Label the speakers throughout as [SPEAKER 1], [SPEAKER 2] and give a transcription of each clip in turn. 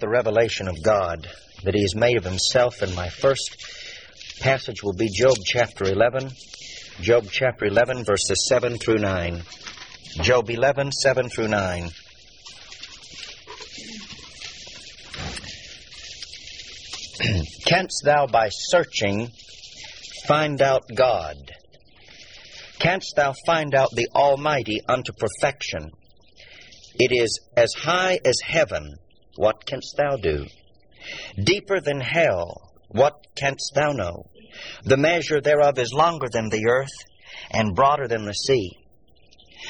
[SPEAKER 1] the revelation of God that He has made of Himself, and my first passage will be Job chapter 11. Job chapter 11, verses 7 through 9. Job 11, 7 through 9. Canst thou by searching find out God? Canst thou find out the Almighty unto perfection? It is as high as heaven. What canst thou do? Deeper than hell. What canst thou know? The measure thereof is longer than the earth and broader than the sea.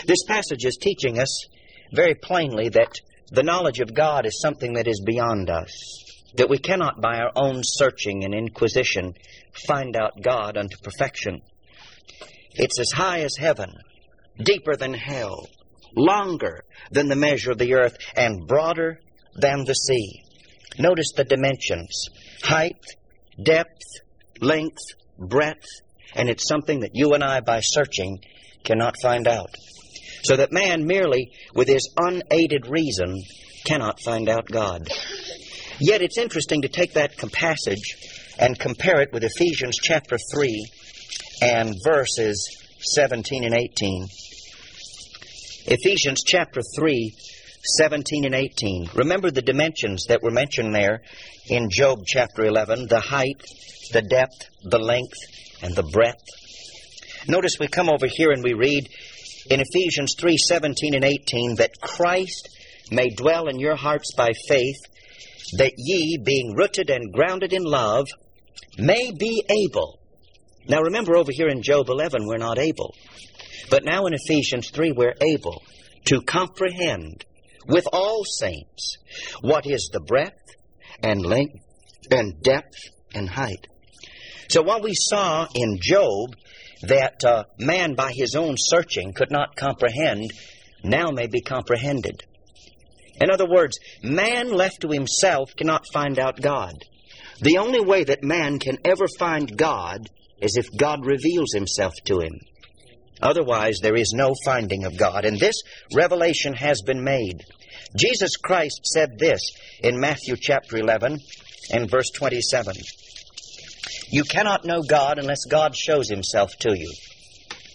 [SPEAKER 1] This passage is teaching us very plainly that the knowledge of God is something that is beyond us, that we cannot by our own searching and inquisition find out God unto perfection. It's as high as heaven, deeper than hell, longer than the measure of the earth, and broader than the sea. Notice the dimensions height, depth, length, breadth, and it's something that you and I, by searching, cannot find out. So that man, merely with his unaided reason, cannot find out God. Yet it's interesting to take that passage and compare it with Ephesians chapter 3 and verses 17 and 18. Ephesians chapter 3, 17 and 18. Remember the dimensions that were mentioned there in Job chapter 11 the height, the depth, the length, and the breadth. Notice we come over here and we read in Ephesians 3 17 and 18 that Christ may dwell in your hearts by faith, that ye, being rooted and grounded in love, may be able. Now remember over here in Job 11, we're not able. But now in Ephesians 3, we're able to comprehend with all saints what is the breadth and length and depth and height. So what we saw in Job that uh, man by his own searching could not comprehend, now may be comprehended. In other words, man left to himself cannot find out God. The only way that man can ever find God is if God reveals himself to him. Otherwise, there is no finding of God. And this revelation has been made. Jesus Christ said this in Matthew chapter 11 and verse 27. You cannot know God unless God shows himself to you.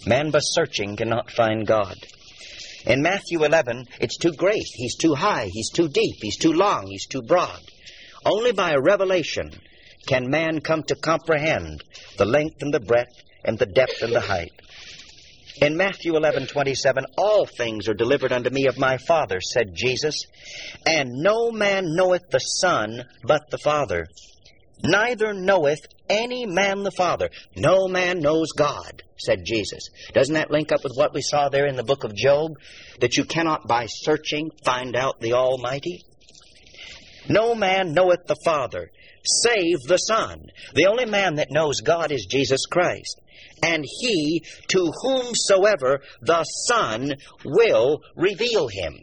[SPEAKER 1] Man by searching cannot find God. In Matthew 11, it's too great. He's too high. He's too deep. He's too long. He's too broad. Only by a revelation can man come to comprehend the length and the breadth and the depth and the height. In Matthew 11:27, all things are delivered unto me of my Father, said Jesus, and no man knoweth the Son but the Father. Neither knoweth any man the Father. No man knows God, said Jesus. Doesn't that link up with what we saw there in the book of Job? That you cannot by searching find out the Almighty? No man knoweth the Father, save the Son. The only man that knows God is Jesus Christ and he to whomsoever the Son will reveal him.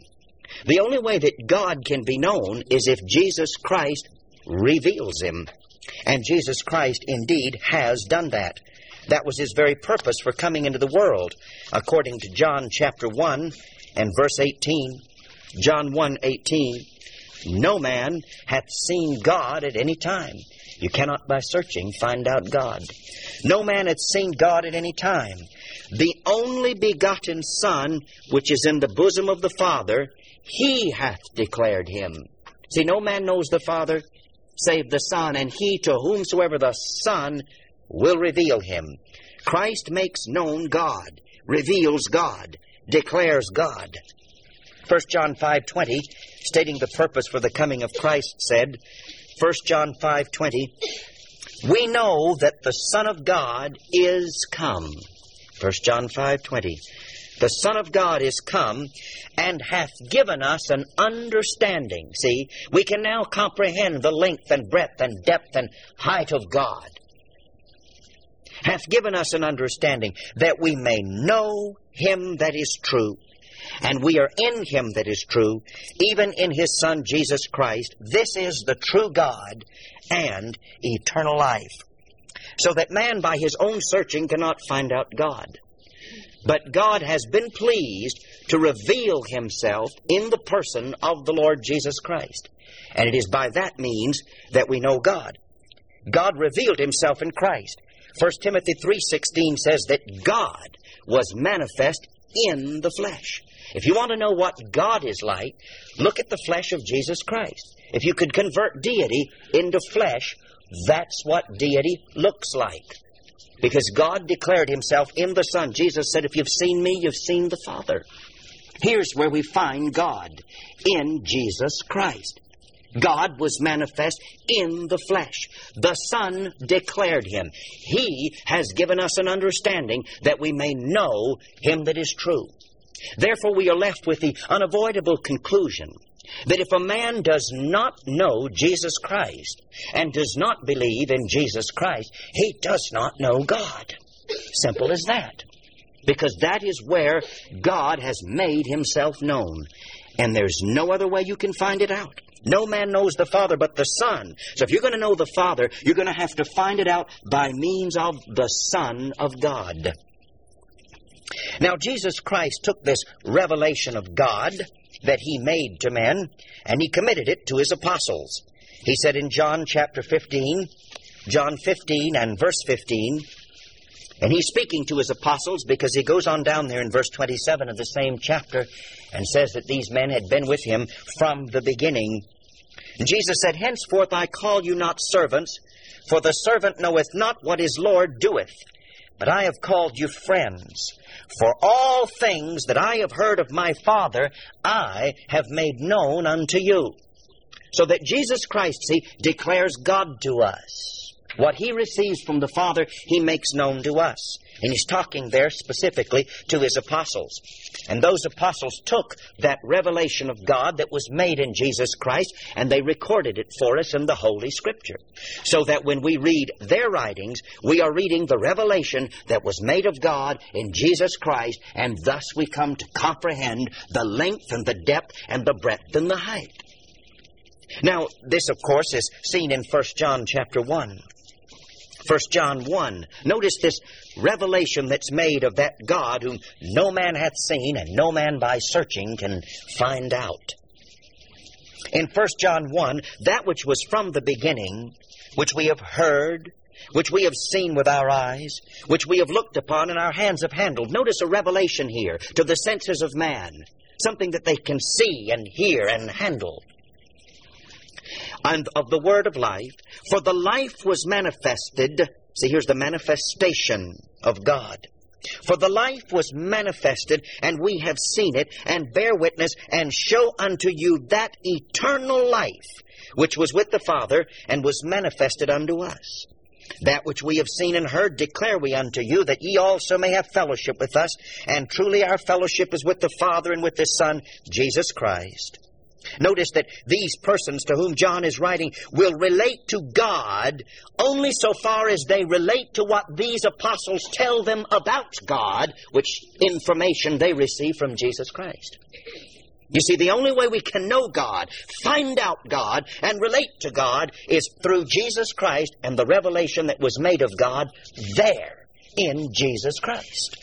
[SPEAKER 1] The only way that God can be known is if Jesus Christ reveals him. And Jesus Christ indeed has done that. That was his very purpose for coming into the world, according to John chapter 1 and verse 18. John 1 18. No man hath seen God at any time. You cannot by searching find out God. No man hath seen God at any time. The only begotten Son, which is in the bosom of the Father, he hath declared him. See, no man knows the Father save the Son, and he to whomsoever the Son will reveal him. Christ makes known God, reveals God, declares God. 1 John 5:20, stating the purpose for the coming of Christ, said, 1 John 5:20, we know that the Son of God is come. 1 John 5:20. The Son of God is come and hath given us an understanding. See, we can now comprehend the length and breadth and depth and height of God. Hath given us an understanding that we may know him that is true. And we are in him that is true, even in his Son Jesus Christ. This is the true God and eternal life. So that man by his own searching cannot find out God. But God has been pleased to reveal himself in the person of the Lord Jesus Christ. And it is by that means that we know God. God revealed himself in Christ. 1 Timothy 3:16 says that God was manifest in the flesh. If you want to know what God is like, look at the flesh of Jesus Christ. If you could convert deity into flesh, that's what deity looks like. Because God declared himself in the Son. Jesus said, If you've seen me, you've seen the Father. Here's where we find God in Jesus Christ. God was manifest in the flesh. The Son declared him. He has given us an understanding that we may know him that is true. Therefore, we are left with the unavoidable conclusion that if a man does not know Jesus Christ and does not believe in Jesus Christ, he does not know God. Simple as that. Because that is where God has made himself known. And there's no other way you can find it out. No man knows the Father but the Son. So if you're going to know the Father, you're going to have to find it out by means of the Son of God. Now, Jesus Christ took this revelation of God that he made to men, and he committed it to his apostles. He said in John chapter 15, John 15 and verse 15, and he's speaking to his apostles because he goes on down there in verse 27 of the same chapter and says that these men had been with him from the beginning. Jesus said, Henceforth I call you not servants, for the servant knoweth not what his Lord doeth, but I have called you friends. For all things that I have heard of my Father, I have made known unto you. So that Jesus Christ, see, declares God to us. What he receives from the Father, he makes known to us. And he's talking there specifically to his apostles. And those apostles took that revelation of God that was made in Jesus Christ and they recorded it for us in the Holy Scripture. So that when we read their writings, we are reading the revelation that was made of God in Jesus Christ, and thus we come to comprehend the length and the depth and the breadth and the height. Now, this, of course, is seen in 1 John chapter 1. 1 John 1. Notice this revelation that's made of that God whom no man hath seen and no man by searching can find out. In 1 John 1, that which was from the beginning, which we have heard, which we have seen with our eyes, which we have looked upon and our hands have handled. Notice a revelation here to the senses of man, something that they can see and hear and handle and of the word of life. For the life was manifested. See, here's the manifestation of God. For the life was manifested, and we have seen it, and bear witness, and show unto you that eternal life which was with the Father, and was manifested unto us. That which we have seen and heard declare we unto you, that ye also may have fellowship with us. And truly our fellowship is with the Father and with His Son, Jesus Christ. Notice that these persons to whom John is writing will relate to God only so far as they relate to what these apostles tell them about God, which information they receive from Jesus Christ. You see, the only way we can know God, find out God, and relate to God is through Jesus Christ and the revelation that was made of God there in Jesus Christ.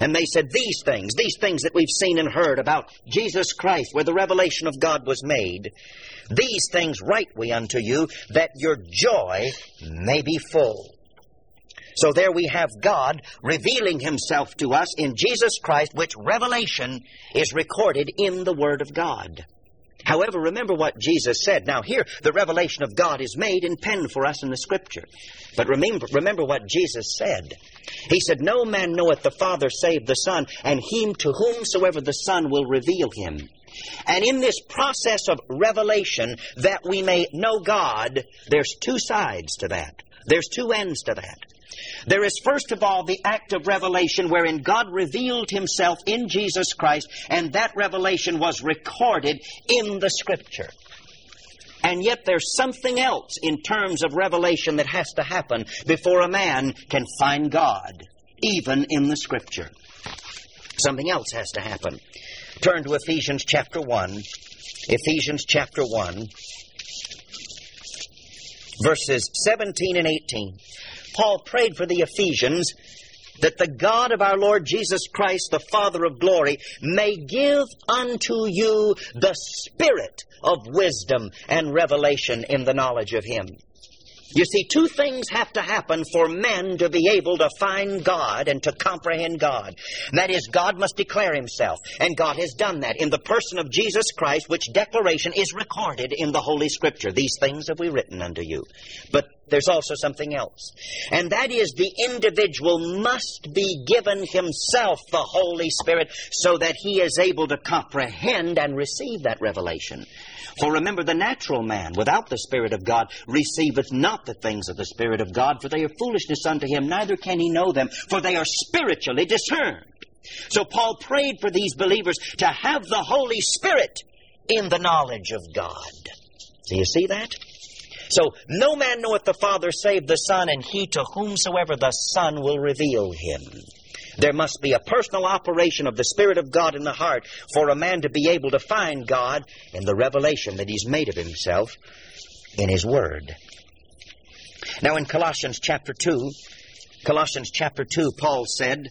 [SPEAKER 1] And they said, These things, these things that we've seen and heard about Jesus Christ, where the revelation of God was made, these things write we unto you, that your joy may be full. So there we have God revealing himself to us in Jesus Christ, which revelation is recorded in the Word of God. However, remember what Jesus said. Now, here, the revelation of God is made and penned for us in the Scripture. But remember, remember what Jesus said. He said, No man knoweth the Father save the Son, and him to whomsoever the Son will reveal him. And in this process of revelation, that we may know God, there's two sides to that. There's two ends to that. There is, first of all, the act of revelation wherein God revealed himself in Jesus Christ, and that revelation was recorded in the Scripture. And yet there's something else in terms of revelation that has to happen before a man can find God, even in the Scripture. Something else has to happen. Turn to Ephesians chapter 1. Ephesians chapter 1, verses 17 and 18. Paul prayed for the Ephesians that the God of our Lord Jesus Christ, the Father of glory, may give unto you the spirit of wisdom and revelation in the knowledge of Him. You see, two things have to happen for men to be able to find God and to comprehend God. And that is, God must declare Himself. And God has done that in the person of Jesus Christ, which declaration is recorded in the Holy Scripture. These things have we written unto you. But there's also something else. And that is, the individual must be given himself the Holy Spirit so that he is able to comprehend and receive that revelation. For remember, the natural man, without the Spirit of God, receiveth not the things of the Spirit of God, for they are foolishness unto him, neither can he know them, for they are spiritually discerned. So Paul prayed for these believers to have the Holy Spirit in the knowledge of God. Do you see that? So, no man knoweth the Father save the Son, and he to whomsoever the Son will reveal him. There must be a personal operation of the Spirit of God in the heart for a man to be able to find God in the revelation that he's made of himself in his Word. Now, in Colossians chapter 2, Colossians chapter 2, Paul said,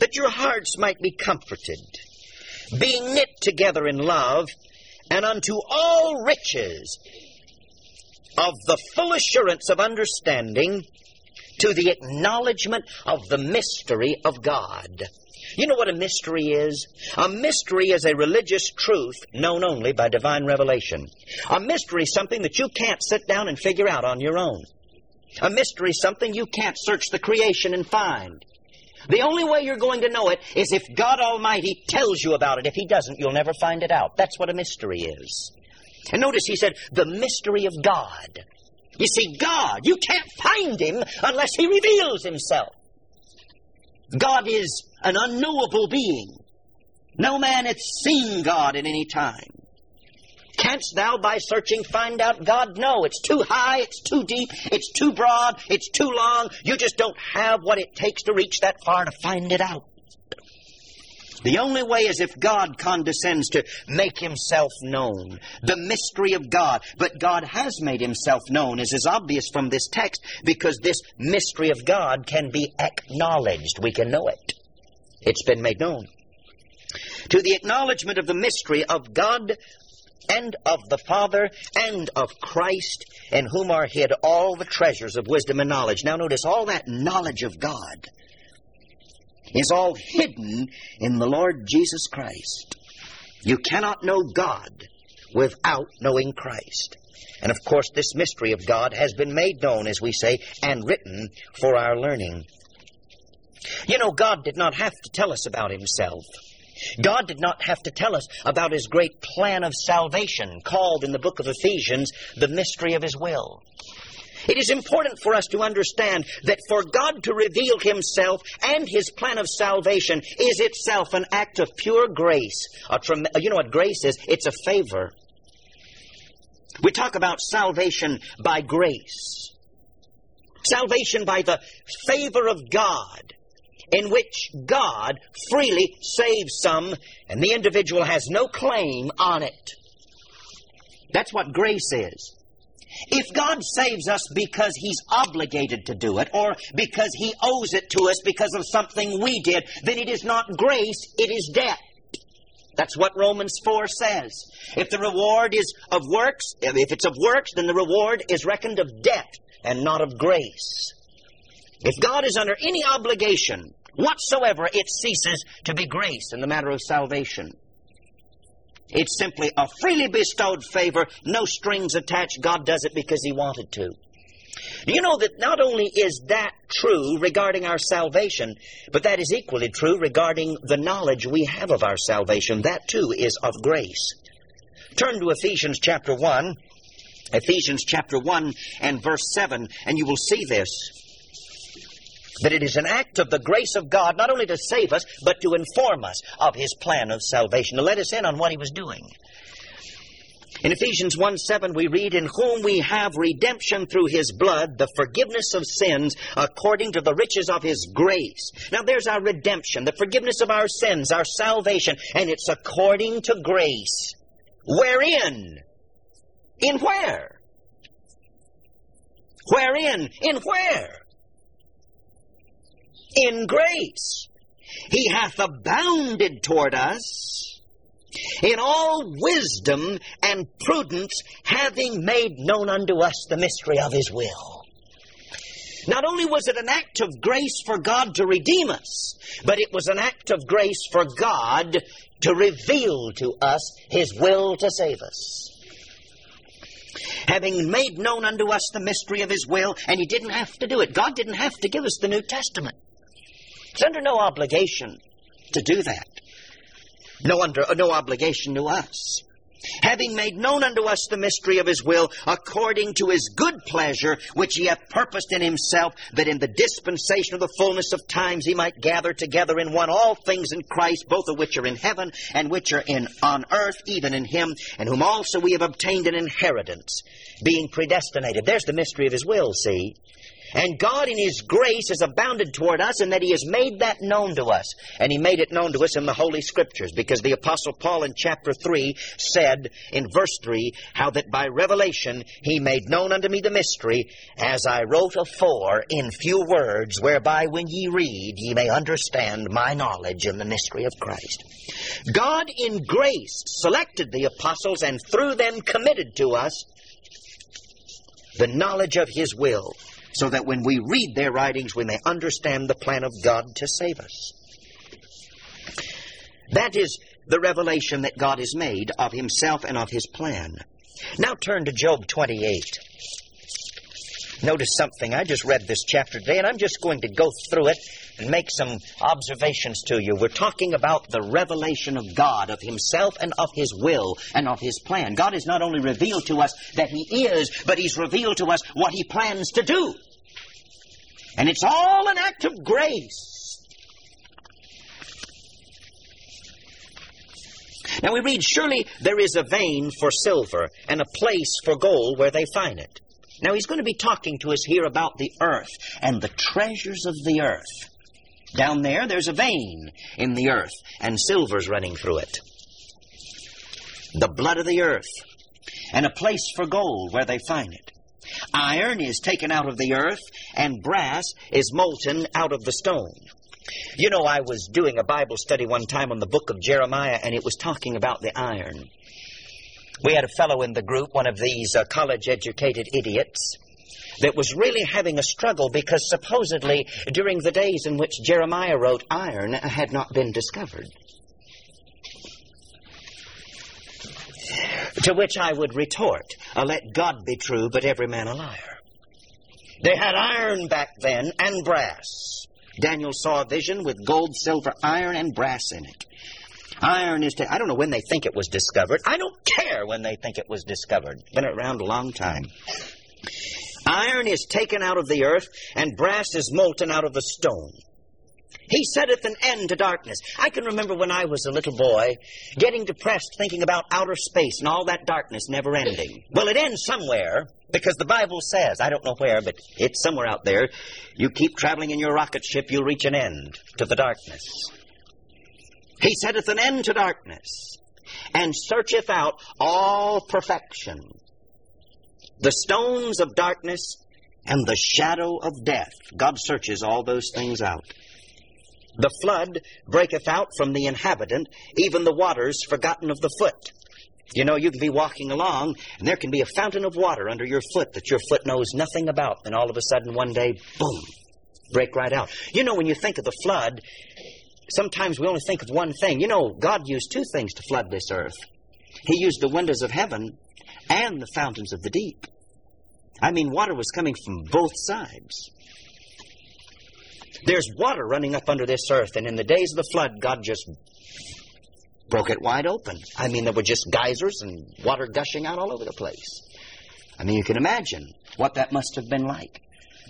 [SPEAKER 1] That your hearts might be comforted, being knit together in love, and unto all riches of the full assurance of understanding to the acknowledgement of the mystery of God. You know what a mystery is? A mystery is a religious truth known only by divine revelation. A mystery is something that you can't sit down and figure out on your own. A mystery is something you can't search the creation and find. The only way you're going to know it is if God Almighty tells you about it. If He doesn't, you'll never find it out. That's what a mystery is. And notice he said, the mystery of God. You see, God, you can't find him unless he reveals himself. God is an unknowable being. No man hath seen God at any time. Canst thou by searching find out God? No, it's too high, it's too deep, it's too broad, it's too long. You just don't have what it takes to reach that far to find it out. The only way is if God condescends to make himself known. The mystery of God. But God has made himself known, as is obvious from this text, because this mystery of God can be acknowledged. We can know it. It's been made known. To the acknowledgement of the mystery of God and of the Father and of Christ, in whom are hid all the treasures of wisdom and knowledge. Now notice all that knowledge of God is all hidden in the Lord Jesus Christ. You cannot know God without knowing Christ. And of course, this mystery of God has been made known, as we say, and written for our learning. You know, God did not have to tell us about Himself. God did not have to tell us about His great plan of salvation, called in the book of Ephesians the mystery of His will. It is important for us to understand that for God to reveal Himself and His plan of salvation is itself an act of pure grace. Trem- uh, you know what grace is? It's a favor. We talk about salvation by grace. Salvation by the favor of God, in which God freely saves some, and the individual has no claim on it. That's what grace is. If God saves us because He's obligated to do it, or because He owes it to us because of something we did, then it is not grace, it is debt. That's what Romans 4 says. If the reward is of works, if it's of works, then the reward is reckoned of debt and not of grace. If God is under any obligation whatsoever, it ceases to be grace in the matter of salvation. It's simply a freely bestowed favor, no strings attached. God does it because He wanted to. You know that not only is that true regarding our salvation, but that is equally true regarding the knowledge we have of our salvation? That too is of grace. Turn to Ephesians chapter 1, Ephesians chapter 1 and verse 7, and you will see this that it is an act of the grace of God not only to save us, but to inform us of his plan of salvation, to let us in on what he was doing. In Ephesians 1 7, we read, In whom we have redemption through his blood, the forgiveness of sins, according to the riches of his grace. Now, there's our redemption, the forgiveness of our sins, our salvation, and it's according to grace. Wherein? In where? Wherein? In where? In grace. He hath abounded toward us in all wisdom and prudence, having made known unto us the mystery of his will. Not only was it an act of grace for God to redeem us, but it was an act of grace for God to reveal to us his will to save us. Having made known unto us the mystery of his will, and he didn't have to do it. God didn't have to give us the New Testament. He's under no obligation to do that. No under no obligation to us having made known unto us the mystery of his will, according to his good pleasure, which he hath purposed in himself, that in the dispensation of the fullness of times he might gather together in one all things in Christ, both of which are in heaven and which are in on earth, even in him, and whom also we have obtained an inheritance, being predestinated. There's the mystery of his will, see? And God, in His grace, has abounded toward us, and that He has made that known to us. And He made it known to us in the Holy Scriptures, because the Apostle Paul in chapter 3 said in verse 3 how that by revelation He made known unto me the mystery, as I wrote afore in few words, whereby when ye read, ye may understand my knowledge in the mystery of Christ. God, in grace, selected the apostles and through them committed to us the knowledge of His will so that when we read their writings, we may understand the plan of God to save us. That is the revelation that God has made of himself and of his plan. Now turn to Job 28. Notice something. I just read this chapter today, and I'm just going to go through it and make some observations to you. We're talking about the revelation of God, of Himself and of His will and of His plan. God has not only revealed to us that He is, but He's revealed to us what He plans to do. And it's all an act of grace. Now we read, Surely there is a vein for silver and a place for gold where they find it. Now he's going to be talking to us here about the earth and the treasures of the earth. Down there, there's a vein in the earth, and silver's running through it. The blood of the earth, and a place for gold where they find it. Iron is taken out of the earth, and brass is molten out of the stone. You know, I was doing a Bible study one time on the book of Jeremiah, and it was talking about the iron. We had a fellow in the group, one of these uh, college educated idiots, that was really having a struggle because supposedly during the days in which Jeremiah wrote, iron had not been discovered. To which I would retort, uh, let God be true, but every man a liar. They had iron back then and brass. Daniel saw a vision with gold, silver, iron, and brass in it. Iron is, I don't know when they think it was discovered. I don't care when they think it was discovered. Been around a long time. Iron is taken out of the earth, and brass is molten out of the stone. He setteth an end to darkness. I can remember when I was a little boy getting depressed thinking about outer space and all that darkness never ending. Well, it ends somewhere because the Bible says, I don't know where, but it's somewhere out there. You keep traveling in your rocket ship, you'll reach an end to the darkness. He setteth an end to darkness and searcheth out all perfection. The stones of darkness and the shadow of death. God searches all those things out. The flood breaketh out from the inhabitant, even the waters forgotten of the foot. You know, you can be walking along, and there can be a fountain of water under your foot that your foot knows nothing about, and all of a sudden one day, boom, break right out. You know, when you think of the flood, sometimes we only think of one thing. You know, God used two things to flood this earth He used the windows of heaven and the fountains of the deep. I mean, water was coming from both sides. There's water running up under this earth, and in the days of the flood, God just broke it wide open. I mean, there were just geysers and water gushing out all over the place. I mean, you can imagine what that must have been like.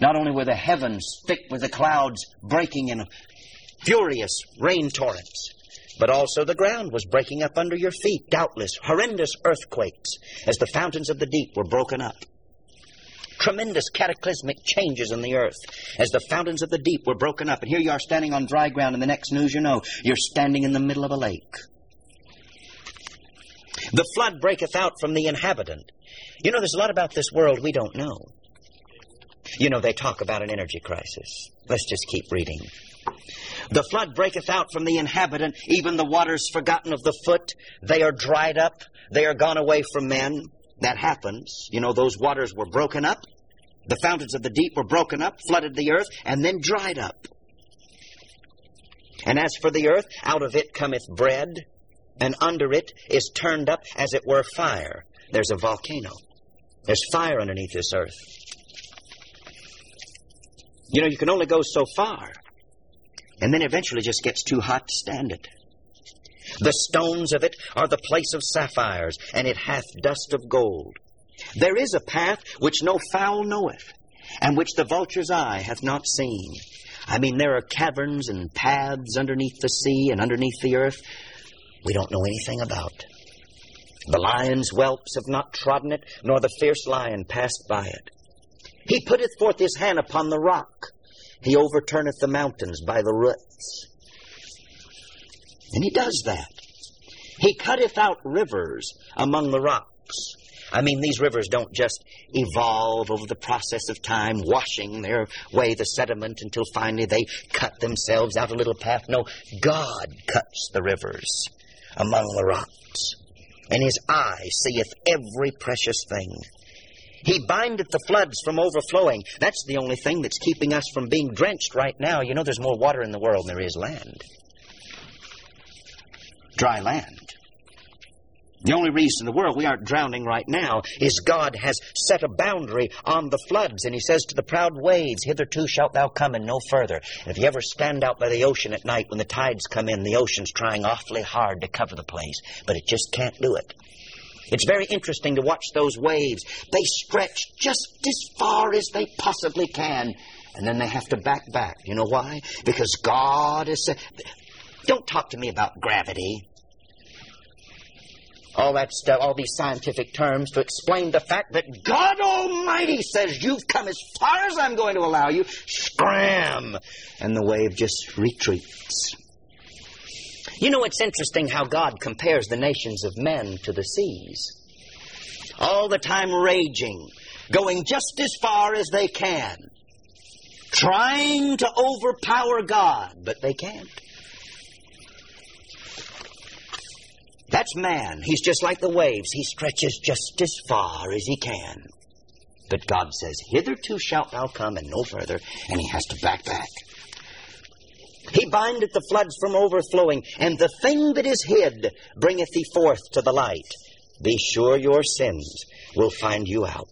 [SPEAKER 1] Not only were the heavens thick with the clouds breaking in furious rain torrents, but also the ground was breaking up under your feet, doubtless horrendous earthquakes as the fountains of the deep were broken up tremendous cataclysmic changes in the earth as the fountains of the deep were broken up. And here you are standing on dry ground, and the next news you know, you're standing in the middle of a lake. The flood breaketh out from the inhabitant. You know, there's a lot about this world we don't know. You know, they talk about an energy crisis. Let's just keep reading. The flood breaketh out from the inhabitant, even the waters forgotten of the foot. They are dried up, they are gone away from men. That happens. You know, those waters were broken up. The fountains of the deep were broken up, flooded the earth, and then dried up. And as for the earth, out of it cometh bread, and under it is turned up, as it were, fire. There's a volcano. There's fire underneath this earth. You know, you can only go so far. And then eventually just gets too hot to stand it. The stones of it are the place of sapphires, and it hath dust of gold. There is a path which no fowl knoweth, and which the vulture's eye hath not seen. I mean, there are caverns and paths underneath the sea and underneath the earth we don't know anything about. The lion's whelps have not trodden it, nor the fierce lion passed by it. He putteth forth his hand upon the rock. He overturneth the mountains by the roots. And he does that. He cutteth out rivers among the rocks. I mean, these rivers don't just evolve over the process of time, washing their way the sediment until finally they cut themselves out a little path. No, God cuts the rivers among the rocks, and his eye seeth every precious thing. He bindeth the floods from overflowing. That's the only thing that's keeping us from being drenched right now. You know, there's more water in the world than there is land. Dry land. The only reason in the world we aren't drowning right now is God has set a boundary on the floods, and He says to the proud waves, Hitherto shalt thou come and no further. And if you ever stand out by the ocean at night when the tides come in, the ocean's trying awfully hard to cover the place, but it just can't do it. It's very interesting to watch those waves. They stretch just as far as they possibly can, and then they have to back back. You know why? Because God is. Don't talk to me about gravity. All that stuff, all these scientific terms to explain the fact that God Almighty says you've come as far as I'm going to allow you. Scram! And the wave just retreats. You know, it's interesting how God compares the nations of men to the seas. All the time raging, going just as far as they can, trying to overpower God, but they can't. That's man. He's just like the waves. He stretches just as far as he can. But God says, Hitherto shalt thou come and no further, and he has to back back. He bindeth the floods from overflowing, and the thing that is hid bringeth thee forth to the light. Be sure your sins will find you out.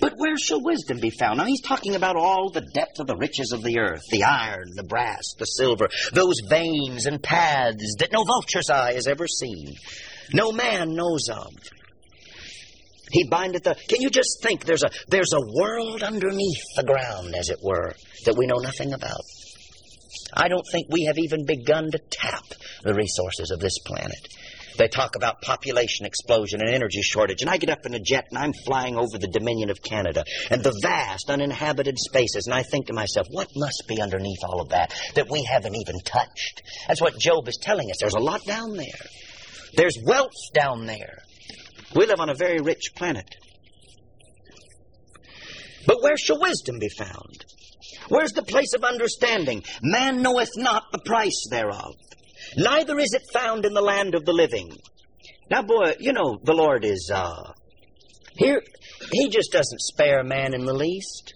[SPEAKER 1] But where shall wisdom be found? Now he's talking about all the depth of the riches of the earth, the iron, the brass, the silver, those veins and paths that no vulture's eye has ever seen, no man knows of. He bindeth the. Can you just think? There's a there's a world underneath the ground, as it were, that we know nothing about. I don't think we have even begun to tap the resources of this planet. They talk about population explosion and energy shortage, and I get up in a jet and I'm flying over the Dominion of Canada and the vast uninhabited spaces, and I think to myself, what must be underneath all of that that we haven't even touched? That's what Job is telling us. There's a lot down there. There's wealth down there. We live on a very rich planet. But where shall wisdom be found? Where's the place of understanding? Man knoweth not the price thereof neither is it found in the land of the living. Now, boy, you know, the Lord is, uh, here, he just doesn't spare man in the least.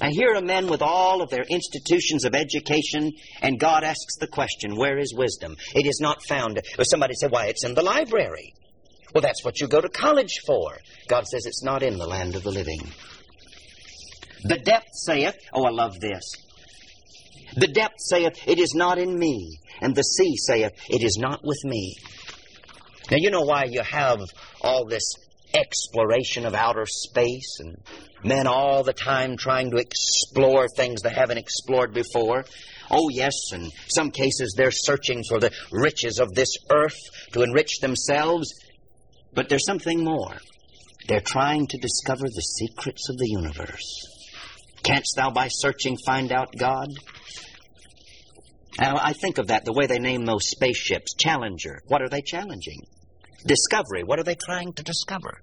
[SPEAKER 1] I hear of men with all of their institutions of education, and God asks the question, Where is wisdom? It is not found. Or somebody said, Why, it's in the library. Well, that's what you go to college for. God says it's not in the land of the living. The depth saith, Oh, I love this. The depth saith, It is not in me. And the sea saith, It is not with me. Now, you know why you have all this exploration of outer space and men all the time trying to explore things they haven't explored before. Oh, yes, in some cases they're searching for the riches of this earth to enrich themselves. But there's something more. They're trying to discover the secrets of the universe. Canst thou by searching find out God? Now, I think of that, the way they name those spaceships. Challenger. What are they challenging? Discovery. What are they trying to discover?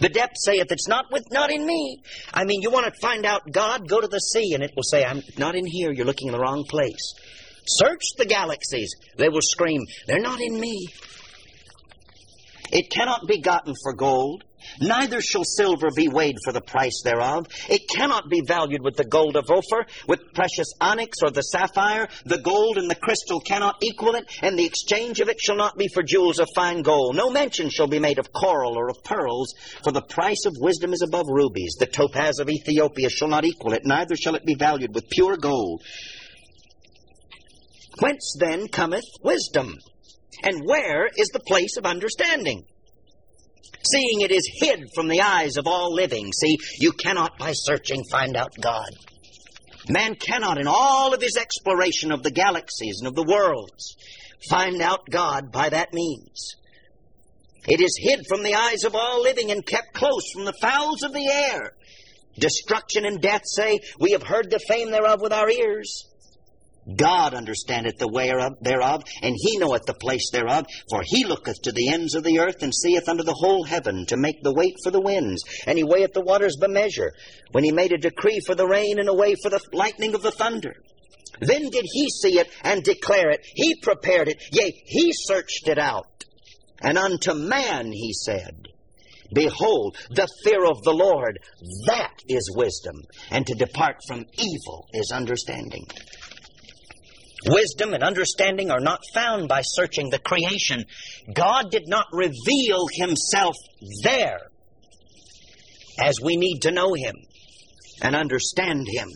[SPEAKER 1] The depth saith, It's not with not in me. I mean, you want to find out God? Go to the sea, and it will say, I'm not in here. You're looking in the wrong place. Search the galaxies. They will scream, They're not in me. It cannot be gotten for gold. Neither shall silver be weighed for the price thereof. It cannot be valued with the gold of Ophir, with precious onyx or the sapphire. The gold and the crystal cannot equal it, and the exchange of it shall not be for jewels of fine gold. No mention shall be made of coral or of pearls, for the price of wisdom is above rubies. The topaz of Ethiopia shall not equal it, neither shall it be valued with pure gold. Whence then cometh wisdom? And where is the place of understanding? Seeing it is hid from the eyes of all living. See, you cannot by searching find out God. Man cannot, in all of his exploration of the galaxies and of the worlds, find out God by that means. It is hid from the eyes of all living and kept close from the fowls of the air. Destruction and death say, We have heard the fame thereof with our ears. God understandeth the way thereof, and he knoweth the place thereof. For he looketh to the ends of the earth, and seeth under the whole heaven, to make the weight for the winds. And he weigheth the waters by measure, when he made a decree for the rain, and a way for the lightning of the thunder. Then did he see it, and declare it. He prepared it, yea, he searched it out. And unto man he said, Behold, the fear of the Lord, that is wisdom, and to depart from evil is understanding. Wisdom and understanding are not found by searching the creation. God did not reveal himself there as we need to know him and understand him.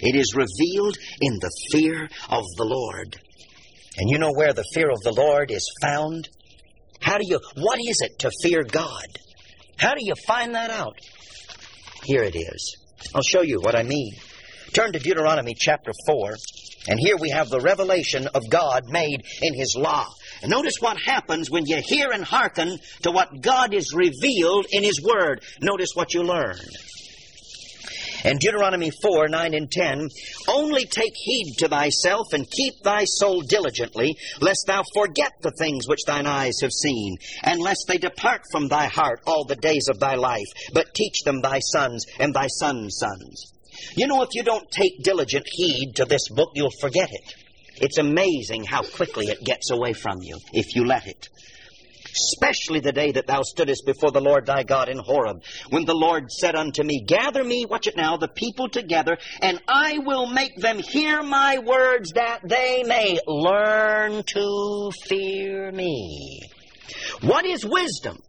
[SPEAKER 1] It is revealed in the fear of the Lord. And you know where the fear of the Lord is found? How do you, what is it to fear God? How do you find that out? Here it is. I'll show you what I mean. Turn to Deuteronomy chapter 4. And here we have the revelation of God made in His law. And notice what happens when you hear and hearken to what God is revealed in His Word. Notice what you learn. In Deuteronomy 4 9 and 10, only take heed to thyself and keep thy soul diligently, lest thou forget the things which thine eyes have seen, and lest they depart from thy heart all the days of thy life, but teach them thy sons and thy sons' sons. You know, if you don't take diligent heed to this book, you'll forget it. It's amazing how quickly it gets away from you if you let it. Especially the day that thou stoodest before the Lord thy God in Horeb, when the Lord said unto me, Gather me, watch it now, the people together, and I will make them hear my words that they may learn to fear me. What is wisdom?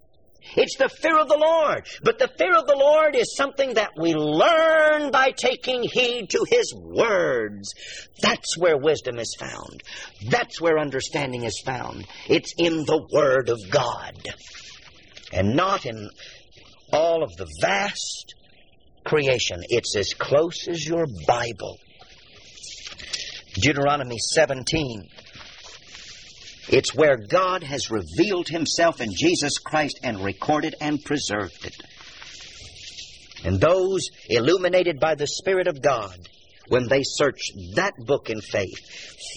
[SPEAKER 1] It's the fear of the Lord. But the fear of the Lord is something that we learn by taking heed to His words. That's where wisdom is found. That's where understanding is found. It's in the Word of God. And not in all of the vast creation. It's as close as your Bible. Deuteronomy 17. It's where God has revealed himself in Jesus Christ and recorded and preserved it. And those illuminated by the Spirit of God, when they search that book in faith,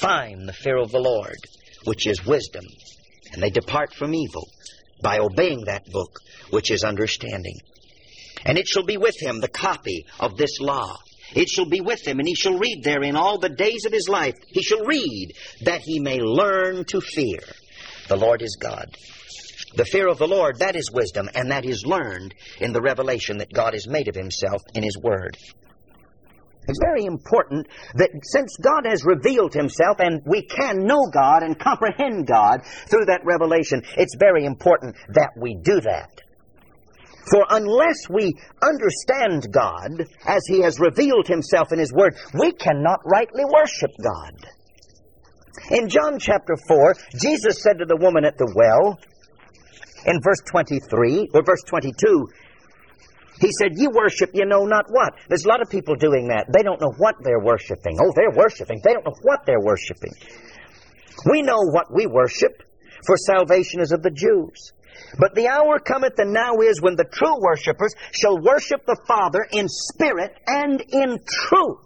[SPEAKER 1] find the fear of the Lord, which is wisdom, and they depart from evil by obeying that book, which is understanding. And it shall be with him the copy of this law it shall be with him, and he shall read therein all the days of his life. He shall read, that he may learn to fear. The Lord is God. The fear of the Lord, that is wisdom, and that is learned in the revelation that God has made of himself in his word. It's very important that since God has revealed himself and we can know God and comprehend God through that revelation, it's very important that we do that. For unless we understand God as He has revealed Himself in His Word, we cannot rightly worship God. In John chapter 4, Jesus said to the woman at the well, in verse 23, or verse 22, he said, You worship, you know not what. There's a lot of people doing that. They don't know what they're worshiping. Oh, they're worshiping. They don't know what they're worshiping. We know what we worship, for salvation is of the Jews. But the hour cometh and now is when the true worshippers shall worship the Father in spirit and in truth.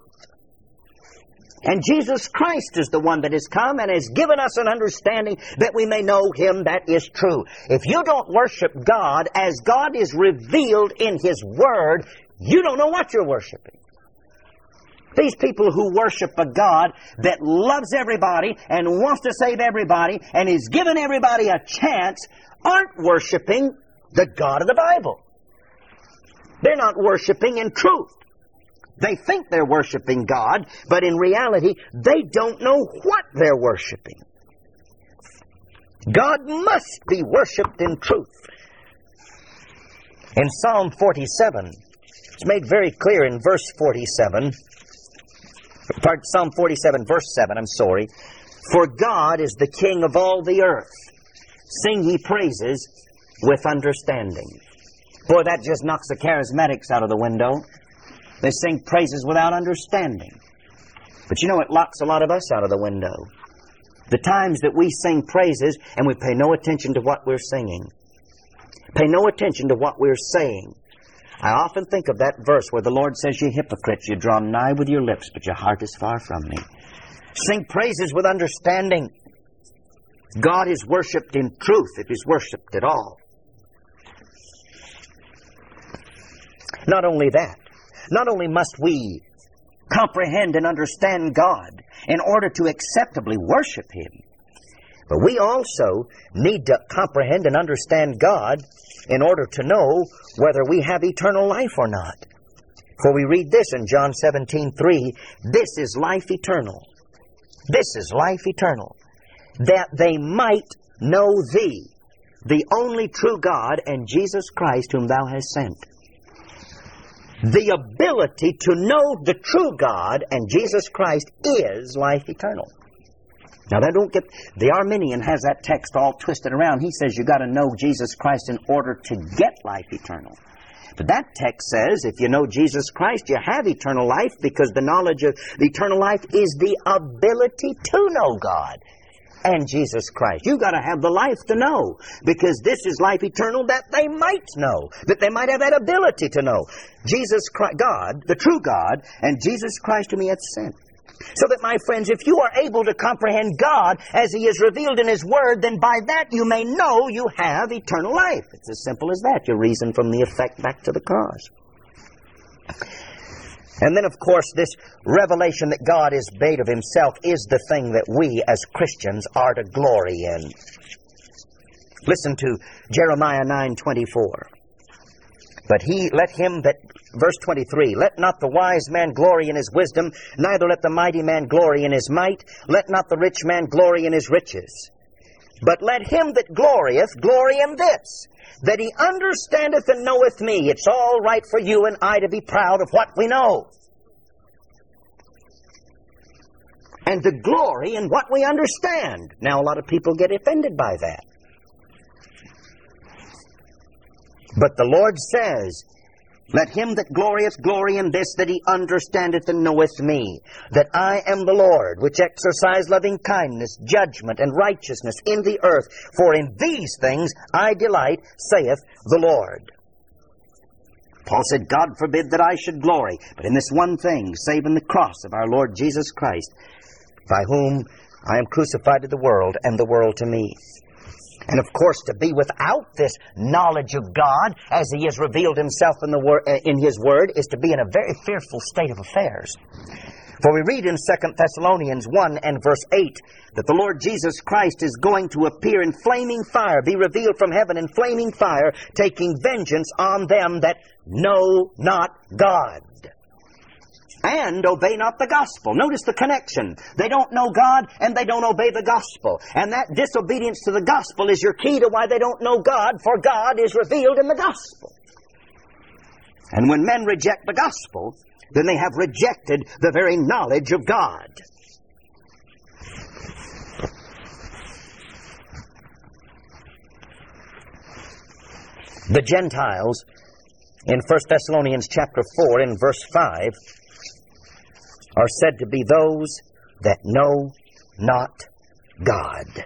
[SPEAKER 1] And Jesus Christ is the one that has come and has given us an understanding that we may know Him that is true. If you don't worship God as God is revealed in His Word, you don't know what you're worshiping. These people who worship a God that loves everybody and wants to save everybody and is giving everybody a chance aren't worshiping the God of the Bible. They're not worshiping in truth. They think they're worshiping God, but in reality, they don't know what they're worshiping. God must be worshiped in truth. In Psalm 47, it's made very clear in verse 47, part, Psalm 47, verse 7, I'm sorry. For God is the King of all the earth. Sing ye praises with understanding. Boy, that just knocks the charismatics out of the window. They sing praises without understanding. But you know, it locks a lot of us out of the window. The times that we sing praises and we pay no attention to what we're singing, pay no attention to what we're saying. I often think of that verse where the Lord says, You hypocrites, you draw nigh with your lips, but your heart is far from me. Sing praises with understanding. God is worshipped in truth if He's worshipped at all. Not only that, not only must we comprehend and understand God in order to acceptably worship Him, but we also need to comprehend and understand God in order to know whether we have eternal life or not. For we read this in John 17, 3, This is life eternal. This is life eternal. That they might know Thee, the only true God, and Jesus Christ whom Thou hast sent the ability to know the true God and Jesus Christ is life eternal. Now that don't get the Arminian has that text all twisted around. He says you got to know Jesus Christ in order to get life eternal. But that text says if you know Jesus Christ, you have eternal life because the knowledge of eternal life is the ability to know God and Jesus Christ. You've got to have the life to know because this is life eternal that they might know, that they might have that ability to know. Jesus Christ, God, the true God, and Jesus Christ whom He hath sent. So that, my friends, if you are able to comprehend God as He is revealed in His Word, then by that you may know you have eternal life. It's as simple as that. You reason from the effect back to the cause. And then, of course, this revelation that God is made of Himself is the thing that we as Christians are to glory in. Listen to Jeremiah 9:24. But he let him that verse 23 let not the wise man glory in his wisdom neither let the mighty man glory in his might let not the rich man glory in his riches but let him that glorieth glory in this that he understandeth and knoweth me. It's all right for you and I to be proud of what we know. And to glory in what we understand. Now, a lot of people get offended by that. But the Lord says, let him that glorieth glory in this, that he understandeth and knoweth me, that I am the Lord, which exercise loving kindness, judgment, and righteousness in the earth. For in these things I delight, saith the Lord. Paul said, God forbid that I should glory, but in this one thing, save in the cross of our Lord Jesus Christ, by whom I am crucified to the world, and the world to me. And of course, to be without this knowledge of God as He has revealed Himself in, the wor- uh, in His Word is to be in a very fearful state of affairs. For we read in 2 Thessalonians 1 and verse 8 that the Lord Jesus Christ is going to appear in flaming fire, be revealed from heaven in flaming fire, taking vengeance on them that know not God and obey not the gospel. Notice the connection. They don't know God and they don't obey the gospel. And that disobedience to the gospel is your key to why they don't know God, for God is revealed in the gospel. And when men reject the gospel, then they have rejected the very knowledge of God. The Gentiles in 1 Thessalonians chapter 4 in verse 5 are said to be those that know not God.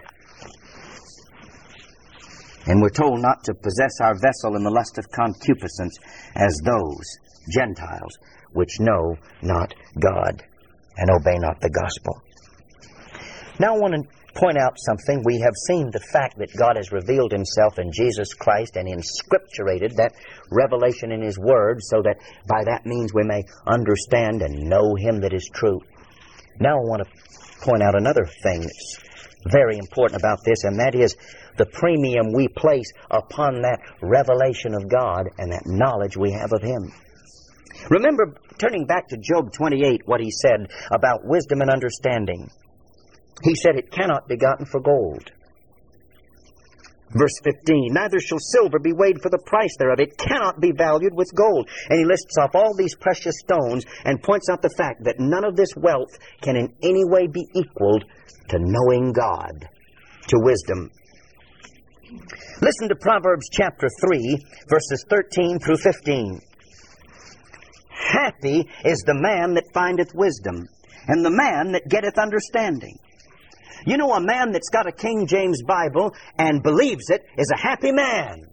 [SPEAKER 1] And we're told not to possess our vessel in the lust of concupiscence as those Gentiles which know not God. and obey not the gospel. Now I want to point out something. We have seen the fact that God has revealed himself in Jesus Christ and inscripturated that revelation in his word so that by that means we may understand and know him that is true. Now I want to point out another thing that's very important about this, and that is the premium we place upon that revelation of God and that knowledge we have of him. Remember, turning back to Job 28, what he said about wisdom and understanding. He said, It cannot be gotten for gold. Verse 15, neither shall silver be weighed for the price thereof. It cannot be valued with gold. And he lists off all these precious stones and points out the fact that none of this wealth can in any way be equaled to knowing God, to wisdom. Listen to Proverbs chapter 3, verses 13 through 15. Happy is the man that findeth wisdom, and the man that getteth understanding. You know, a man that's got a King James Bible and believes it is a happy man.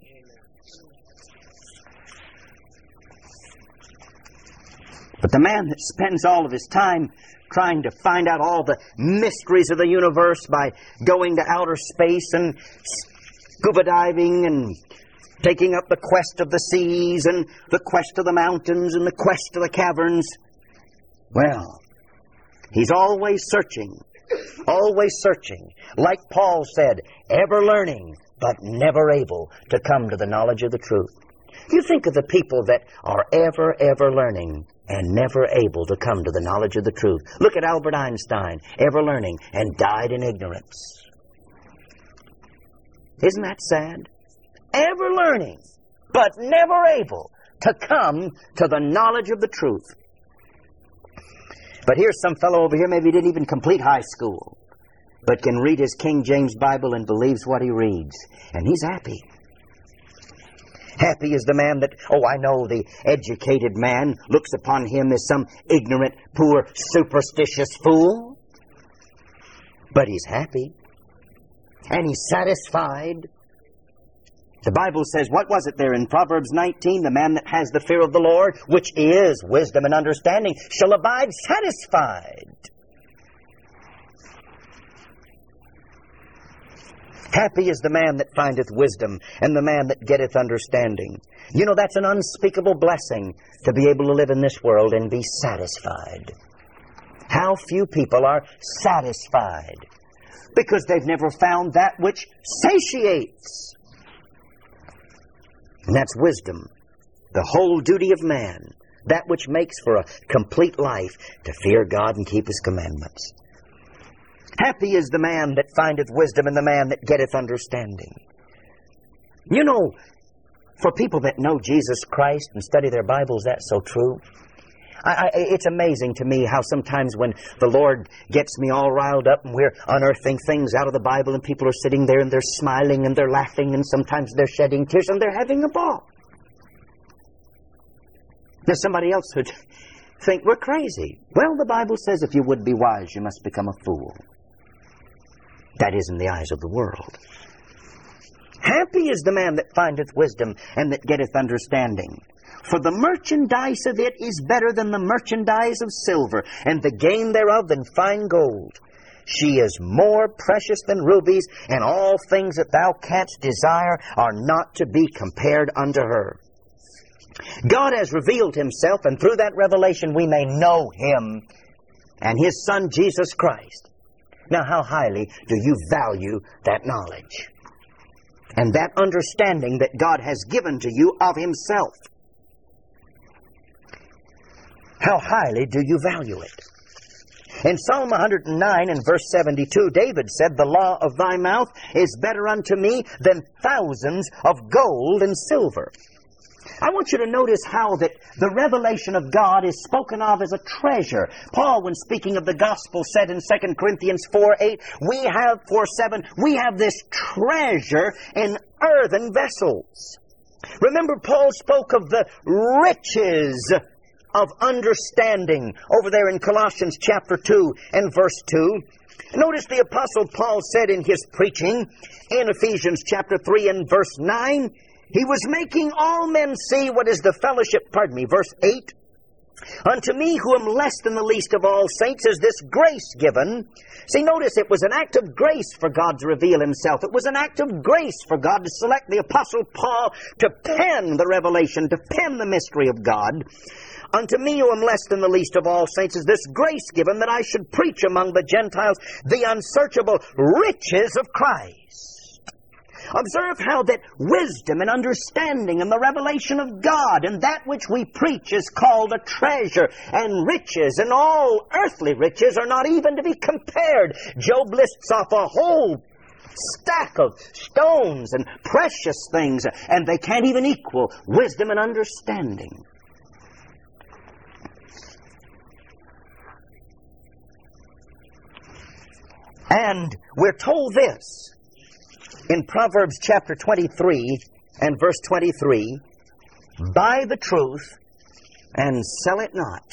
[SPEAKER 1] But the man that spends all of his time trying to find out all the mysteries of the universe by going to outer space and scuba diving and taking up the quest of the seas and the quest of the mountains and the quest of the caverns. Well, he's always searching, always searching. Like Paul said, ever learning, but never able to come to the knowledge of the truth. You think of the people that are ever, ever learning and never able to come to the knowledge of the truth. Look at Albert Einstein, ever learning and died in ignorance. Isn't that sad? ever learning, but never able to come to the knowledge of the truth. But here's some fellow over here, maybe didn't even complete high school, but can read his King James Bible and believes what he reads, and he's happy. Happy is the man that, oh, I know the educated man looks upon him as some ignorant, poor, superstitious fool. But he's happy. And he's satisfied. The Bible says, what was it there in Proverbs 19? The man that has the fear of the Lord, which is wisdom and understanding, shall abide satisfied. Happy is the man that findeth wisdom and the man that getteth understanding. You know, that's an unspeakable blessing to be able to live in this world and be satisfied. How few people are satisfied because they've never found that which satiates. And that's wisdom, the whole duty of man, that which makes for a complete life to fear God and keep His commandments. Happy is the man that findeth wisdom and the man that getteth understanding. You know, for people that know Jesus Christ and study their Bibles, that's so true. I, I, it's amazing to me how sometimes when the Lord gets me all riled up and we're unearthing things out of the Bible and people are sitting there and they're smiling and they're laughing and sometimes they're shedding tears and they're having a ball. Now somebody else would think we're crazy. Well, the Bible says if you would be wise, you must become a fool. That is in the eyes of the world. Happy is the man that findeth wisdom and that getteth understanding. For the merchandise of it is better than the merchandise of silver, and the gain thereof than fine gold. She is more precious than rubies, and all things that thou canst desire are not to be compared unto her. God has revealed himself, and through that revelation we may know him and his Son, Jesus Christ. Now, how highly do you value that knowledge and that understanding that God has given to you of himself? How highly do you value it? In Psalm 109 and verse 72, David said, The law of thy mouth is better unto me than thousands of gold and silver. I want you to notice how that the revelation of God is spoken of as a treasure. Paul, when speaking of the gospel, said in 2 Corinthians 4 8, We have, 4 7, we have this treasure in earthen vessels. Remember, Paul spoke of the riches of understanding over there in Colossians chapter 2 and verse 2. Notice the Apostle Paul said in his preaching in Ephesians chapter 3 and verse 9, he was making all men see what is the fellowship, pardon me, verse 8. Unto me, who am less than the least of all saints, is this grace given. See, notice it was an act of grace for God to reveal Himself. It was an act of grace for God to select the Apostle Paul to pen the revelation, to pen the mystery of God. Unto me, who am less than the least of all saints, is this grace given that I should preach among the Gentiles the unsearchable riches of Christ Observe how that wisdom and understanding and the revelation of God and that which we preach is called a treasure, and riches and all earthly riches are not even to be compared. Job lists off a whole stack of stones and precious things, and they can't even equal wisdom and understanding. And we're told this in Proverbs chapter 23 and verse 23 Buy the truth and sell it not.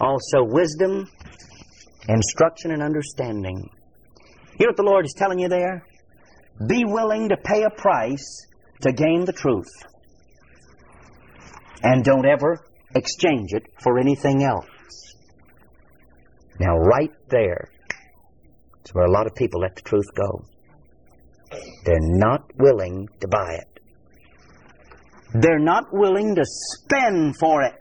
[SPEAKER 1] Also, wisdom, instruction, and understanding. You know what the Lord is telling you there? Be willing to pay a price to gain the truth. And don't ever exchange it for anything else. Now, right there is where a lot of people let the truth go. They're not willing to buy it. They're not willing to spend for it.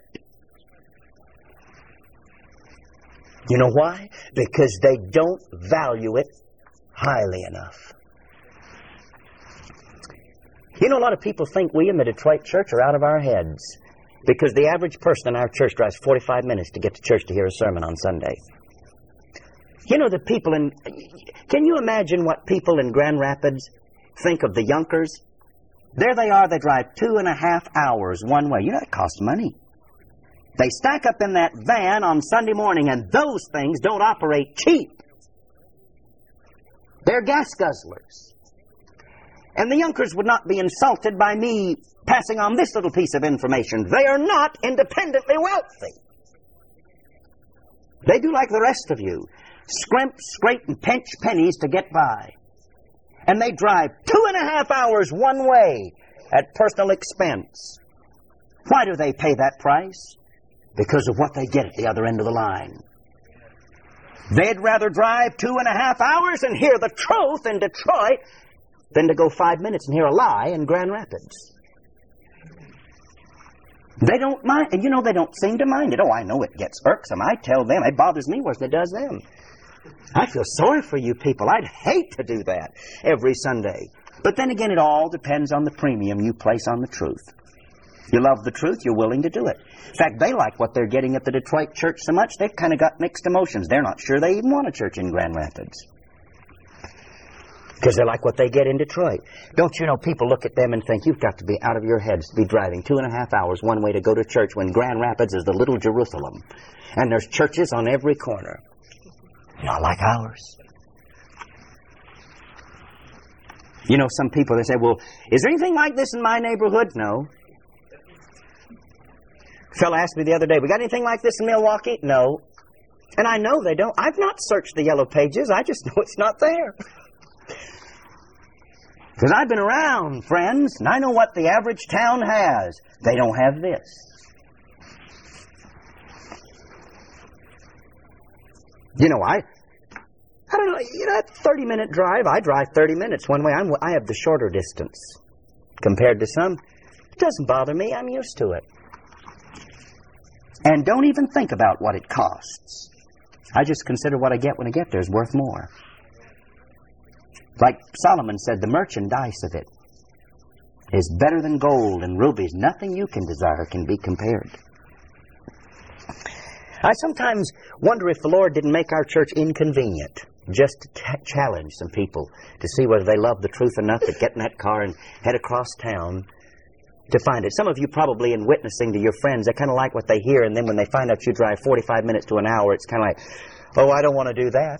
[SPEAKER 1] You know why? Because they don't value it highly enough. You know, a lot of people think we in the Detroit church are out of our heads because the average person in our church drives 45 minutes to get to church to hear a sermon on Sunday. You know, the people in. Can you imagine what people in Grand Rapids think of the Yunkers? There they are, they drive two and a half hours one way. You know, it costs money. They stack up in that van on Sunday morning, and those things don't operate cheap. They're gas guzzlers. And the Yunkers would not be insulted by me passing on this little piece of information. They are not independently wealthy. They do like the rest of you scrimp, scrape, and pinch pennies to get by. And they drive two and a half hours one way at personal expense. Why do they pay that price? Because of what they get at the other end of the line. They'd rather drive two and a half hours and hear the truth in Detroit than to go five minutes and hear a lie in Grand Rapids. They don't mind, and you know, they don't seem to mind it. Oh, I know it gets irksome. I tell them, it bothers me worse than it does them. I feel sorry for you people. I'd hate to do that every Sunday. But then again, it all depends on the premium you place on the truth. You love the truth, you're willing to do it. In fact, they like what they're getting at the Detroit church so much, they've kind of got mixed emotions. They're not sure they even want a church in Grand Rapids. Because they like what they get in Detroit. Don't you know, people look at them and think, you've got to be out of your heads to be driving two and a half hours one way to go to church when Grand Rapids is the little Jerusalem. And there's churches on every corner. Not like ours. You know, some people, they say, well, is there anything like this in my neighborhood? No. A fellow asked me the other day, we got anything like this in Milwaukee? No. And I know they don't. I've not searched the yellow pages. I just know it's not there. Because I've been around, friends, and I know what the average town has. They don't have this. You know, I, I don't know, you know, 30 minute drive, I drive 30 minutes one way. I'm, I have the shorter distance compared to some. It doesn't bother me. I'm used to it. And don't even think about what it costs. I just consider what I get when I get there is worth more. Like Solomon said, the merchandise of it is better than gold and rubies. Nothing you can desire can be compared. I sometimes wonder if the Lord didn't make our church inconvenient just to t- challenge some people to see whether they love the truth enough to get in that car and head across town to find it. Some of you probably in witnessing to your friends, they kind of like what they hear, and then when they find out you drive 45 minutes to an hour, it's kind of like, oh, I don't want to do that.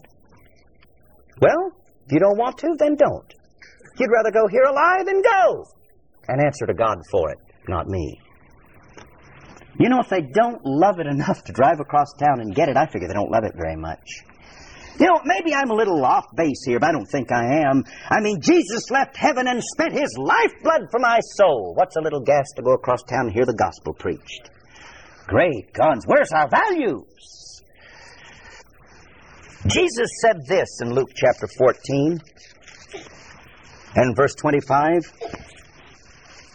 [SPEAKER 1] Well, if you don't want to, then don't. You'd rather go here alive than go. And answer to God for it, not me. You know, if they don't love it enough to drive across town and get it, I figure they don't love it very much. You know, maybe I'm a little off base here, but I don't think I am. I mean, Jesus left heaven and spent his lifeblood for my soul. What's a little gas to go across town and hear the gospel preached? Great guns. Where's our values? Jesus said this in Luke chapter 14 and verse 25.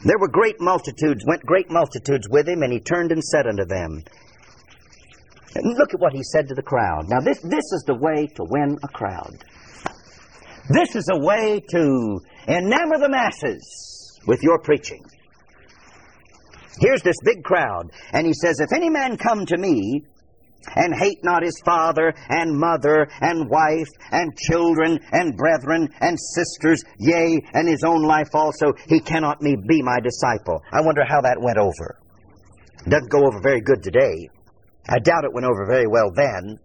[SPEAKER 1] There were great multitudes, went great multitudes with him, and he turned and said unto them, look at what he said to the crowd. Now, this, this is the way to win a crowd. This is a way to enamor the masses with your preaching. Here's this big crowd, and he says, If any man come to me and hate not his father and mother and wife and children and brethren and sisters, yea, and his own life also, he cannot me be my disciple. I wonder how that went over. Doesn't go over very good today. I doubt it went over very well then.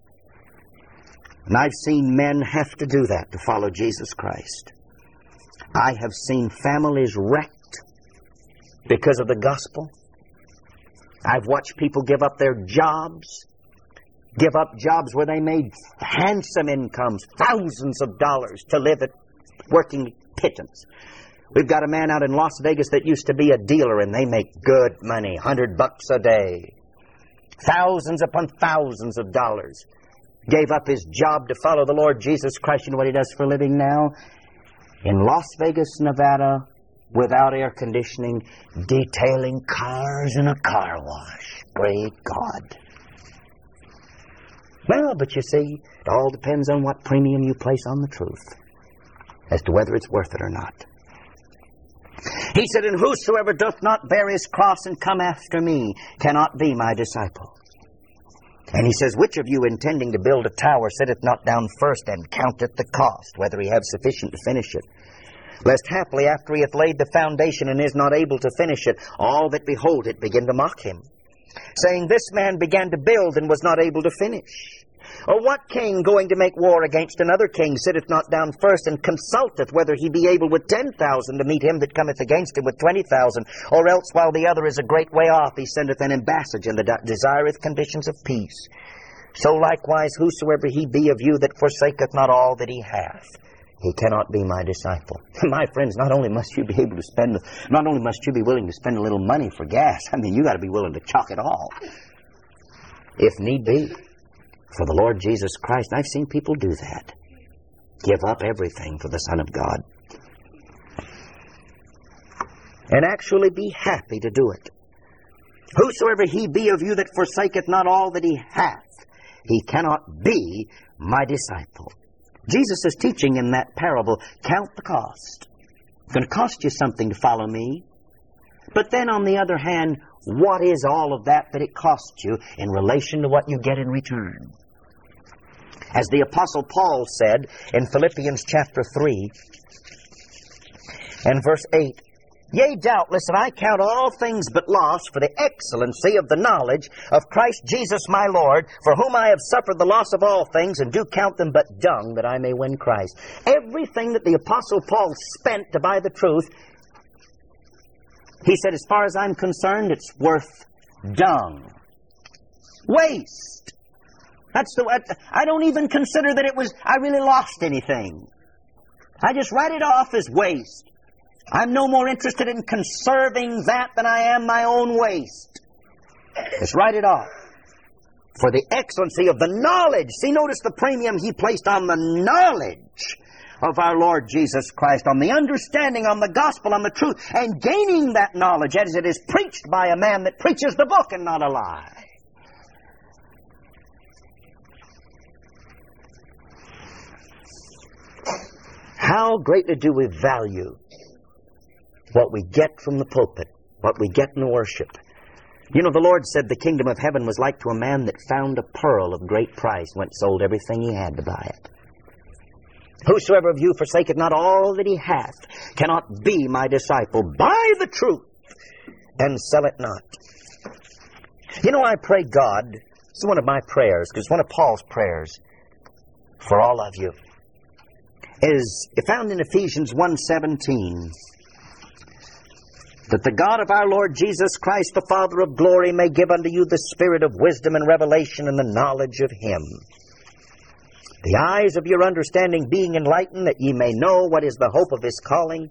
[SPEAKER 1] And I've seen men have to do that to follow Jesus Christ. I have seen families wrecked because of the gospel. I've watched people give up their jobs, give up jobs where they made handsome incomes, thousands of dollars to live at working pittance. We've got a man out in Las Vegas that used to be a dealer and they make good money, hundred bucks a day. Thousands upon thousands of dollars. Gave up his job to follow the Lord Jesus Christ. Know what he does for a living now? In Las Vegas, Nevada, without air conditioning, detailing cars in a car wash. Great God. Well, but you see, it all depends on what premium you place on the truth as to whether it's worth it or not. He said, And whosoever doth not bear his cross and come after me cannot be my disciple. And he says, Which of you intending to build a tower sitteth not down first and counteth the cost, whether he have sufficient to finish it? lest haply after he hath laid the foundation and is not able to finish it, all that behold it begin to mock him, saying, This man began to build and was not able to finish. Or what king going to make war against another king sitteth not down first and consulteth whether he be able with ten thousand to meet him that cometh against him with twenty thousand? Or else while the other is a great way off, he sendeth an ambassage and desireth conditions of peace. So likewise, whosoever he be of you that forsaketh not all that he hath, he cannot be my disciple. my friends, not only must you be able to spend, not only must you be willing to spend a little money for gas, I mean, you got to be willing to chalk it all, if need be, for the Lord Jesus Christ. I've seen people do that. Give up everything for the Son of God. And actually be happy to do it. Whosoever he be of you that forsaketh not all that he hath, he cannot be my disciple. Jesus is teaching in that parable count the cost. It's going to cost you something to follow me. But then, on the other hand, what is all of that that it costs you in relation to what you get in return? As the Apostle Paul said in Philippians chapter 3 and verse 8, Yea, doubtless, and I count all things but loss for the excellency of the knowledge of Christ Jesus my Lord, for whom I have suffered the loss of all things, and do count them but dung, that I may win Christ. Everything that the Apostle Paul spent to buy the truth, he said, as far as I'm concerned, it's worth dung. Waste. That's the I don't even consider that it was I really lost anything. I just write it off as waste. I'm no more interested in conserving that than I am my own waste. Just write it off. For the excellency of the knowledge. See, notice the premium he placed on the knowledge of our Lord Jesus Christ, on the understanding, on the gospel, on the truth, and gaining that knowledge as it is preached by a man that preaches the book and not a lie. How greatly do we value what we get from the pulpit, what we get in the worship. You know, the Lord said the kingdom of heaven was like to a man that found a pearl of great price, went and sold everything he had to buy it. Whosoever of you forsaketh not all that he hath cannot be my disciple. Buy the truth and sell it not. You know, I pray God, it's one of my prayers, because one of Paul's prayers for all of you is found in Ephesians 1.17 that the God of our Lord Jesus Christ, the Father of glory, may give unto you the spirit of wisdom and revelation and the knowledge of Him. The eyes of your understanding being enlightened, that ye may know what is the hope of His calling,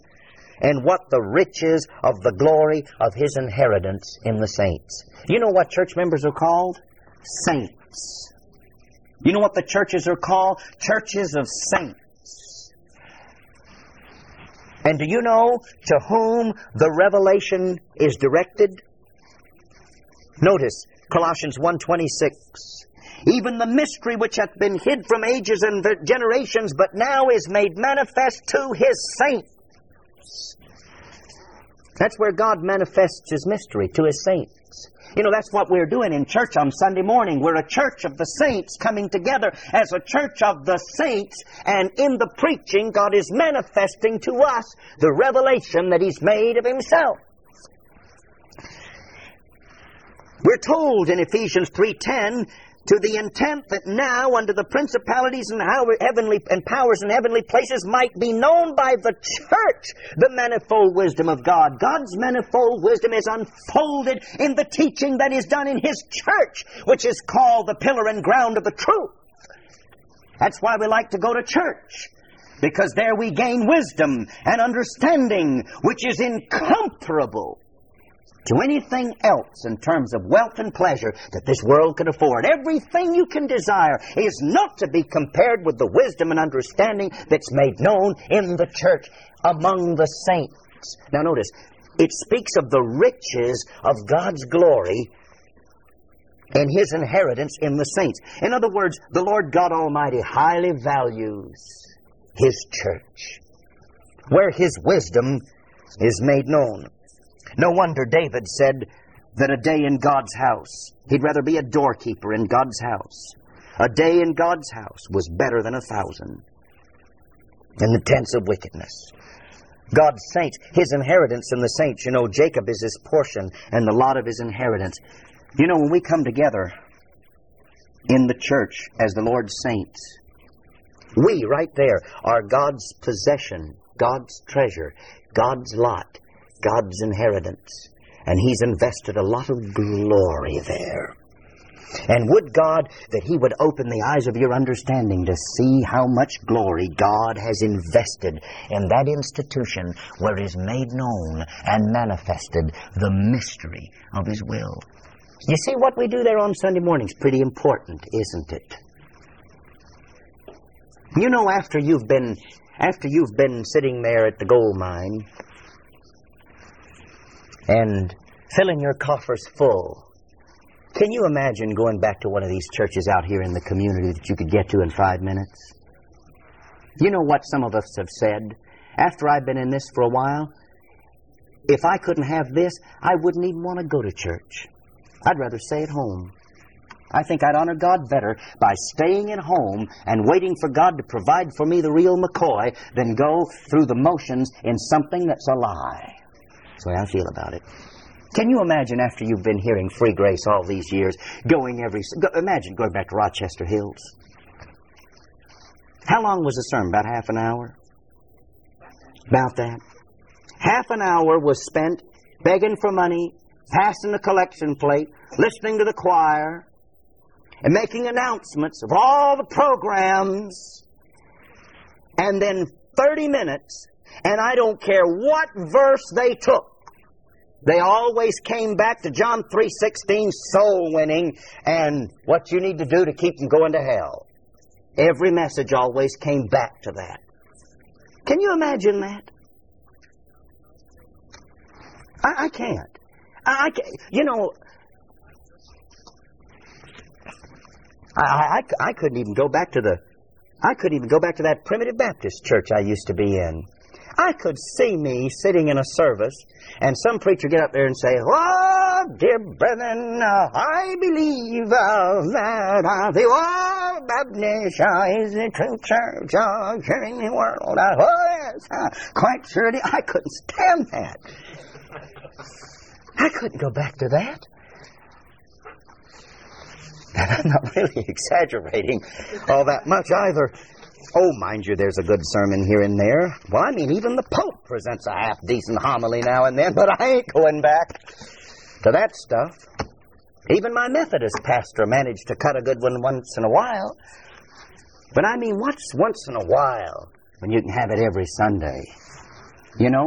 [SPEAKER 1] and what the riches of the glory of his inheritance in the saints. You know what church members are called? Saints. You know what the churches are called? Churches of saints. And do you know to whom the revelation is directed? Notice Colossians 1:26. Even the mystery which hath been hid from ages and generations, but now is made manifest to his saints. That's where God manifests his mystery to his saints. You know, that's what we're doing in church on Sunday morning. We're a church of the saints coming together as a church of the saints, and in the preaching, God is manifesting to us the revelation that he's made of himself. We're told in Ephesians 3:10 to the intent that now under the principalities and heavenly and powers in heavenly places might be known by the church the manifold wisdom of God. God's manifold wisdom is unfolded in the teaching that is done in his church, which is called the pillar and ground of the truth. That's why we like to go to church. Because there we gain wisdom and understanding, which is incomparable to anything else in terms of wealth and pleasure that this world can afford. Everything you can desire is not to be compared with the wisdom and understanding that's made known in the church among the saints. Now, notice, it speaks of the riches of God's glory and his inheritance in the saints. In other words, the Lord God Almighty highly values his church, where his wisdom is made known. No wonder David said that a day in God's house, he'd rather be a doorkeeper in God's house. A day in God's house was better than a thousand in the tents of wickedness. God's saints, his inheritance in the saints, you know, Jacob is his portion and the lot of his inheritance. You know, when we come together in the church as the Lord's saints, we right there are God's possession, God's treasure, God's lot. God's inheritance. And He's invested a lot of glory there. And would God that He would open the eyes of your understanding to see how much glory God has invested in that institution where is made known and manifested the mystery of His will. You see, what we do there on Sunday mornings pretty important, isn't it? You know, after you've been after you've been sitting there at the gold mine and filling your coffers full. Can you imagine going back to one of these churches out here in the community that you could get to in five minutes? You know what some of us have said? After I've been in this for a while, if I couldn't have this, I wouldn't even want to go to church. I'd rather stay at home. I think I'd honor God better by staying at home and waiting for God to provide for me the real McCoy than go through the motions in something that's a lie. That's the way I feel about it. Can you imagine after you've been hearing free grace all these years, going every. Go, imagine going back to Rochester Hills. How long was the sermon? About half an hour? About that. Half an hour was spent begging for money, passing the collection plate, listening to the choir, and making announcements of all the programs. And then 30 minutes, and I don't care what verse they took. They always came back to John 3:16 soul winning and what you need to do to keep them going to hell. Every message always came back to that. Can you imagine that? I, I can't. I, I can't. You know, I, I, I couldn't even go back to the I couldn't even go back to that primitive Baptist church I used to be in. I could see me sitting in a service and some preacher get up there and say, Oh, dear brethren, I believe uh, that uh, the Old Baptist uh, is the true church uh, in the world. Uh, oh, yes, uh, quite surely. I couldn't stand that. I couldn't go back to that. And I'm not really exaggerating all that much either. Oh, mind you, there's a good sermon here and there. Well, I mean, even the Pope presents a half decent homily now and then, but I ain't going back to that stuff. Even my Methodist pastor managed to cut a good one once in a while. But I mean, what's once in a while when you can have it every Sunday? You know,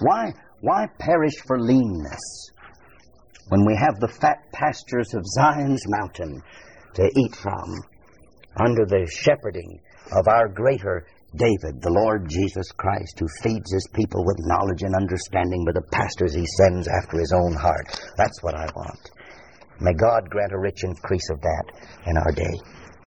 [SPEAKER 1] Why, why perish for leanness when we have the fat pastures of Zion's mountain to eat from under the shepherding of our greater David, the Lord Jesus Christ, who feeds his people with knowledge and understanding by the pastors he sends after his own heart. That's what I want. May God grant a rich increase of that in our day.